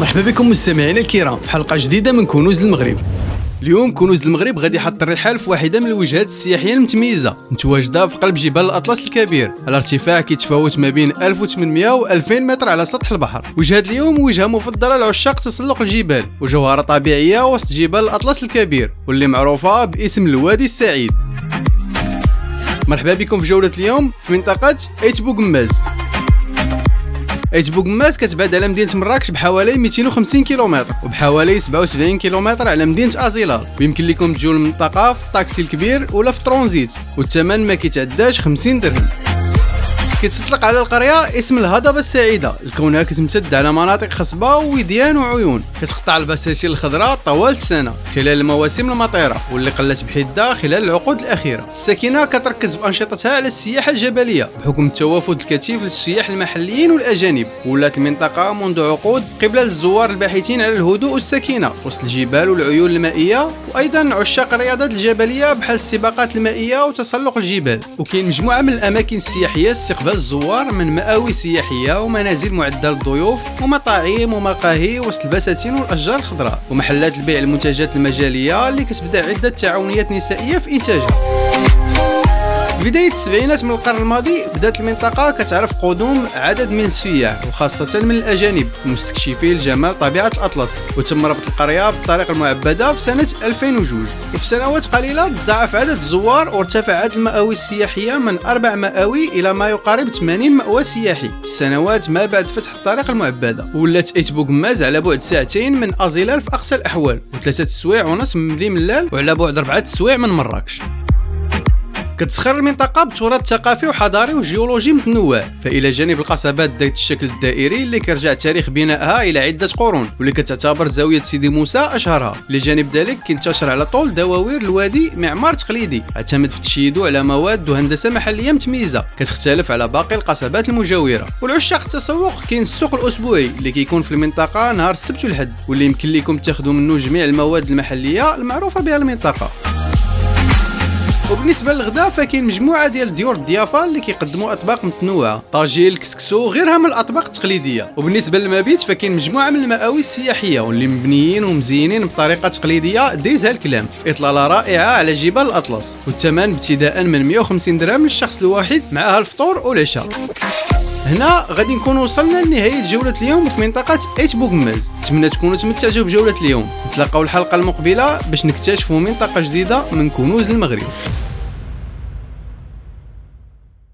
مرحبا بكم مستمعينا الكرام في حلقة جديدة من كنوز المغرب. اليوم كنوز المغرب غادي يحط الرحال في واحدة من الوجهات السياحية المتميزة متواجدة في قلب جبال الأطلس الكبير. على ارتفاع كيتفاوت ما بين 1800 و 2000 متر على سطح البحر. وجهة اليوم وجهة مفضلة لعشاق تسلق الجبال وجوهرة طبيعية وسط جبال الأطلس الكبير واللي معروفة باسم الوادي السعيد. مرحبا بكم في جولة اليوم في منطقة ايت بوغماز ايت بوغماز كتبعد على مدينة مراكش بحوالي 250 كيلومتر وبحوالي 77 كيلومتر على مدينة ازيلال ويمكن لكم تجوا للمنطقه في الطاكسي الكبير ولا في ترونزيت والثمن ما كيتعداش 50 درهم. كتطلق على القرية اسم الهضبة السعيدة. لكونها كتمتد على مناطق خصبة ووديان وعيون. كتقطع البساتين الخضراء طوال السنة. خلال المواسم المطيرة واللي قلت بحدة خلال العقود الأخيرة. الساكنه كتركز في أنشطتها على السياحة الجبلية. بحكم التوافد الكثيف للسياح المحليين والأجانب ولات المنطقة منذ عقود قبلة للزوار الباحثين على الهدوء والسكينة. وسط الجبال والعيون المائية وأيضا عشاق الرياضات الجبلية بحال السباقات المائية وتسلق الجبال. وكاين مجموعة من الأماكن السياحية استقبال الزوار من مآوي سياحية ومنازل معدة للضيوف ومطاعم ومقاهي وسط البساتين والأشجار الخضراء ومحلات البيع المنتجات المجالية اللي كتبدأ عدة تعاونيات نسائية في إنتاجها. في بداية السبعينات من القرن الماضي بدات المنطقة كتعرف قدوم عدد من السياح وخاصة من الأجانب مستكشفي الجمال طبيعة الأطلس. وتم ربط القرية بالطريقة المعبدة في سنة 2002 وفي سنوات قليلة تضاعف عدد الزوار وارتفع عدد المآوي السياحية من أربع مآوي إلى ما يقارب 80 مأوى سياحي. في السنوات ما بعد فتح الطريق المعبدة. ولات آيت بوكماز على بعد ساعتين من أزيلال في أقصى الأحوال. وثلاثة سوايع ونصف من ملال وعلى بعد أربعة سوايع من مراكش. كتزخر المنطقة بتراث ثقافي وحضاري وجيولوجي متنوع فإلى جانب القصبات ذات الشكل الدائري اللي كيرجع تاريخ بنائها إلى عدة قرون واللي كتعتبر زاوية سيدي موسى أشهرها. لجانب ذلك كينتشر على طول دواوير الوادي معمار تقليدي اعتمد في تشييده على مواد وهندسة محلية متميزة. كتختلف على باقي القصبات المجاورة. والعشاق التسوق كاين السوق الأسبوعي اللي كيكون في المنطقة نهار السبت والحد واللي يمكن لكم تاخذوا منه جميع المواد المحلية المعروفة بها المنطقة. وبالنسبة للغداء فكاين مجموعة ديال ديور الضيافة اللي كيقدموا أطباق متنوعة. طاجيل كسكسو وغيرها من الأطباق التقليدية. وبالنسبة للمبيت فكاين مجموعة من المآوي السياحية واللي مبنيين ومزينين بطريقة تقليدية ديزها الكلام. في إطلالة رائعة على جبال الأطلس والثمن ابتداء من 150 درهم للشخص الواحد معها الفطور والعشاء هنا غادي نكون وصلنا لنهاية جولة اليوم في منطقة ايت بوغماز نتمنى تكونوا تمتعتوا بجولة اليوم. نتلاقاو الحلقة المقبلة باش نكتشفوا منطقة جديدة من كنوز المغرب.